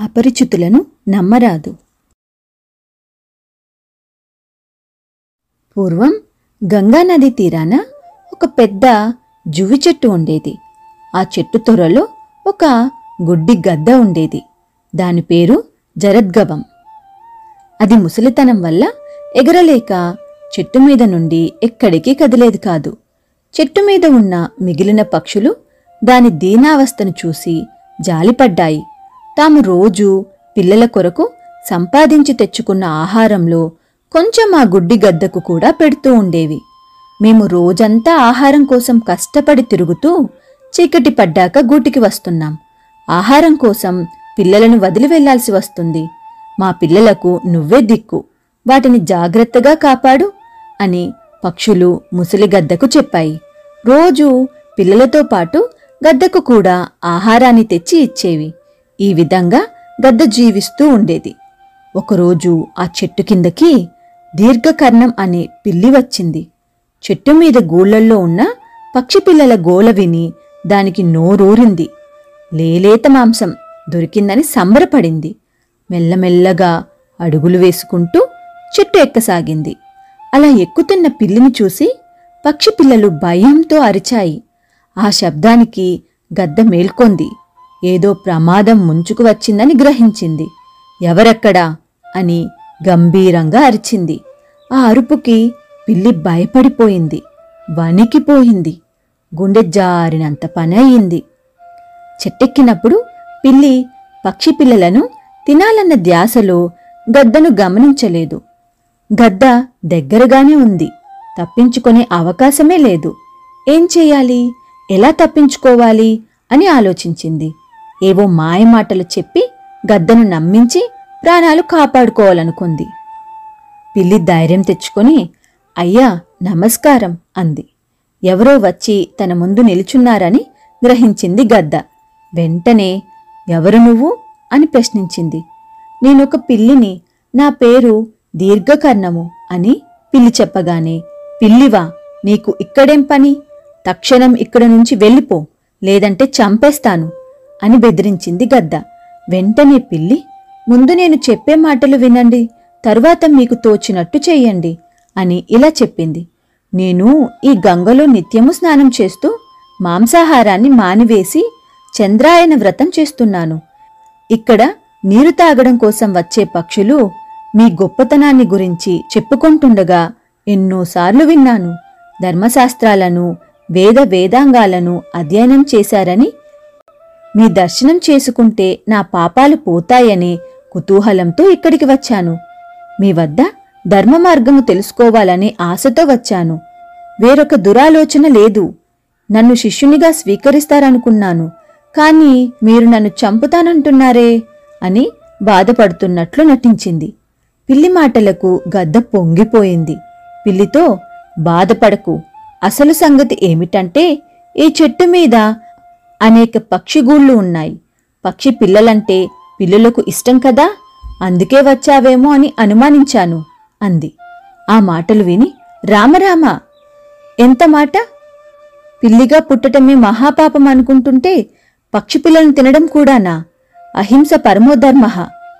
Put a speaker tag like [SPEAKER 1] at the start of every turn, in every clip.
[SPEAKER 1] అపరిచితులను నమ్మరాదు. పూర్వం గంగానది తీరాన ఒక పెద్ద జువ్వి చెట్టు ఉండేది. ఆ చెట్టు తొరలో ఒక గుడ్డి గద్ద ఉండేది. దాని పేరు జరద్గవం అది ముసలితనం వల్ల ఎగరలేక చెట్టు మీద నుండి ఎక్కడికి కదిలేది కాదు. చెట్టు మీద ఉన్న మిగిలిన పక్షులు దాని దీనావస్థను చూసి జాలిపడ్డాయి. తాము రోజూ పిల్లల కొరకు సంపాదించి తెచ్చుకున్న ఆహారంలో కొంచెం ఆ గుడ్డి గద్దకు కూడా పెడుతూ ఉండేవి. మేము రోజంతా ఆహారం కోసం కష్టపడి తిరుగుతూ చీకటి పడ్డాక గూటికి వస్తున్నాం. ఆహారం కోసం పిల్లలను వదిలి వెళ్ళాల్సి వస్తుంది. మా పిల్లలకు నువ్వే దిక్కు. వాటిని జాగ్రత్తగా కాపాడు అని పక్షులు ముసలి గద్దకు చెప్పాయి. రోజూ పిల్లలతో పాటు గద్దకు కూడా ఆహారాన్ని తెచ్చి ఇచ్చేవి. ఈ విధంగా గద్ద జీవిస్తూ ఉండేది. ఒకరోజు ఆ చెట్టు కిందకి దీర్ఘకర్ణం అనే పిల్లి వచ్చింది. చెట్టు మీద గూళ్ళల్లో ఉన్న పక్షి పిల్లల గోల విని దానికి నోరూరింది. లేలేత మాంసం దొరికిందని సంబరపడింది. మెల్లమెల్లగా అడుగులు వేసుకుంటూ చెట్టు ఎక్కసాగింది. అలా ఎక్కుతున్న పిల్లిని చూసి పక్షి పిల్లలు భయంతో అరిచాయి. ఆ శబ్దానికి గద్ద మేల్కొంది. ఏదో ప్రమాదం ముంచుకు వచ్చిందని గ్రహించింది. ఎవరెక్కడా? అని గంభీరంగా అరిచింది. ఆ అరుపుకి పిల్లి భయపడిపోయింది. వణికిపోయింది గుండె జారినంత పని అయింది చెట్టెక్కినప్పుడు పిల్లి పక్షి పిల్లలను తినాలన్న ధ్యాసలో గద్దను గమనించలేదు. గద్ద దగ్గరగానే ఉంది. తప్పించుకునే అవకాశమే లేదు. ఏం చేయాలి? ఎలా తప్పించుకోవాలి? అని ఆలోచించింది. ఏవో మాయమాటలు చెప్పి గద్దను నమ్మించి ప్రాణాలు కాపాడుకోవాలనుకుంది. పిల్లి ధైర్యం తెచ్చుకొని అయ్యా నమస్కారం అంది. ఎవరో వచ్చి తన ముందు నిలుచున్నారని గ్రహించింది గద్ద. వెంటనే ఎవరు నువ్వు? అని ప్రశ్నించింది. నేనొక పిల్లిని నా పేరు దీర్ఘకర్ణము అని పిల్లి చెప్పగానే పిల్లివా నీకు ఇక్కడేం పని? తక్షణం ఇక్కడ నుంచి వెళ్ళిపో లేదంటే చంపేస్తాను అని బెదిరించింది గద్ద. వెంటనే పిల్లి ముందు నేను చెప్పే మాటలు వినండి తరువాత మీకు తోచినట్టు చెయ్యండి అని ఇలా చెప్పింది. నేను ఈ గంగలో నిత్యము స్నానం చేస్తూ మాంసాహారాన్ని మానివేసి చంద్రాయన వ్రతం చేస్తున్నాను. ఇక్కడ నీరు తాగడం కోసం వచ్చే పక్షులు మీ గొప్పతనాన్ని గురించి చెప్పుకుంటుండగా ఎన్నోసార్లు విన్నాను. ధర్మశాస్త్రాలను వేద వేదాంగాలను అధ్యయనం చేశారని మీ దర్శనం చేసుకుంటే నా పాపాలు పోతాయని కుతూహలంతో ఇక్కడికి వచ్చాను. మీ వద్ద ధర్మ మార్గము తెలుసుకోవాలనే ఆశతో వచ్చాను. వేరొక దురాలోచన లేదు. నన్ను శిష్యునిగా స్వీకరిస్తారనుకున్నాను. కానీ మీరు నన్ను చంపుతానంటున్నారే అని బాధపడుతున్నట్లు నటించింది. పిల్లి మాటలకు గద్ద పొంగిపోయింది. పిల్లితో బాధపడకు. అసలు సంగతి ఏమిటంటే ఈ చెట్టు మీద అనేక పక్షిగూళ్ళు ఉన్నాయి. పక్షి పిల్లలంటే పిల్లులకు ఇష్టం కదా? అందుకే వచ్చావేమో అని అనుమానించాను అంది. ఆ మాటలు విని రామరామ! ఎంత మాట? పిల్లిగా పుట్టటమే మహాపాపం అనుకుంటుంటే పక్షి పిల్లను తినడం కూడానా? అహింస పరమోధర్మ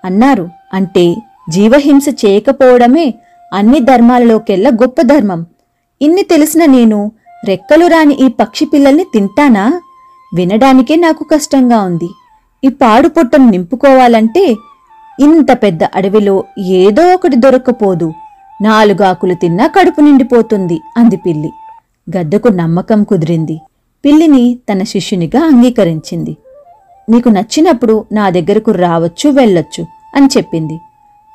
[SPEAKER 1] అన్నారు. అంటే జీవహింస చేయకపోవడమే అన్ని ధర్మాలలోకెల్లా గొప్ప ధర్మం. ఇన్ని తెలిసిన నేను రెక్కలు రాని ఈ పక్షి పిల్లల్ని తింటానా? వినడానికే నాకు కష్టంగా ఉంది. ఈ పాడు పొట్టను నింపుకోవాలంటే ఇంత పెద్ద అడవిలో ఏదో ఒకటి దొరక్కపోదు. నాలుగాకులు తిన్నా కడుపు నిండిపోతుంది అంది పిల్లి. గద్దకు నమ్మకం కుదిరింది. పిల్లిని తన శిష్యునిగా అంగీకరించింది. నీకు నచ్చినప్పుడు నా దగ్గరకు రావచ్చు వెళ్ళొచ్చు అని చెప్పింది.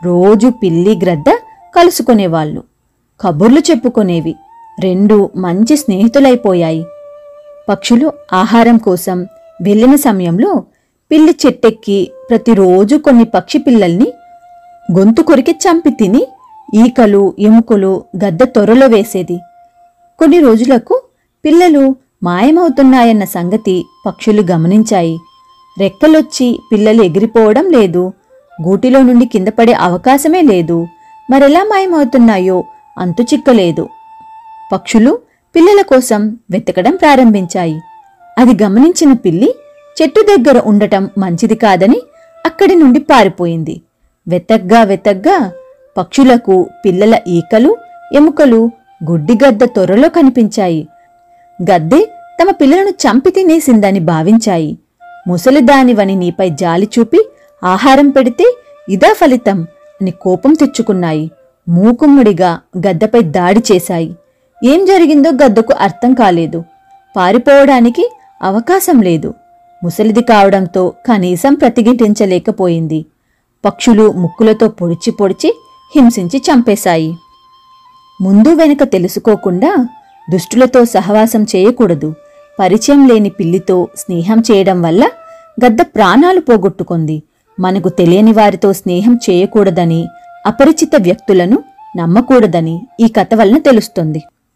[SPEAKER 1] రోజు పిల్లి గ్రద్ద కలుసుకునేవాళ్ళు. కబుర్లు చెప్పుకునేవి. రెండు మంచి స్నేహితులైపోయాయి. పక్షులు ఆహారం కోసం వెళ్ళిన సమయంలో పిల్లి చెట్టెక్కి ప్రతిరోజు కొన్ని పక్షి పిల్లల్ని గొంతు కొరికి చంపి తిని ఈకలు ఎముకలు గద్ద తొరలో వేసేది. కొన్ని రోజులకు పిల్లలు మాయమవుతున్నాయన్న సంగతి పక్షులు గమనించాయి. రెక్కలొచ్చి పిల్లలు ఎగిరిపోవడం లేదు. గూటిలో నుండి కింద పడే అవకాశమే లేదు. మరెలా మాయమవుతున్నాయో అంతు చిక్కలేదు. పక్షులు పిల్లల కోసం వెతకడం ప్రారంభించాయి. అది గమనించిన పిల్లి చెట్టు దగ్గర ఉండటం మంచిది కాదని అక్కడి నుండి పారిపోయింది. వెతగ్గా వెతగ్గా పక్షులకు పిల్లల ఈకలు ఎముకలు గుడ్డిగద్ద త్వరలో కనిపించాయి. గద్దె తమ పిల్లలను చంపి తినేసిందని భావించాయి. ముసలిదానివని నీపై జాలి చూపి ఆహారం పెడితే ఇదా ఫలితం అని కోపం తెచ్చుకున్నాయి. మూకుమ్ముడిగా గద్దపై దాడి చేశాయి. ఏం జరిగిందో గద్దకు అర్థం కాలేదు. పారిపోవడానికి అవకాశం లేదు. ముసలిది కావడంతో కనీసం ప్రతిఘటించలేకపోయింది. పక్షులు ముక్కులతో పొడిచి పొడిచి హింసించి చంపేశాయి. ముందు వెనుక తెలుసుకోకుండా దుష్టులతో సహవాసం చేయకూడదు. పరిచయం లేని పిల్లితో స్నేహం చేయడం వల్ల గద్ద ప్రాణాలు పోగొట్టుకుంది. మనకు తెలియని వారితో స్నేహం చేయకూడదని అపరిచిత వ్యక్తులను నమ్మకూడదని ఈ కథ వలన తెలుస్తుంది.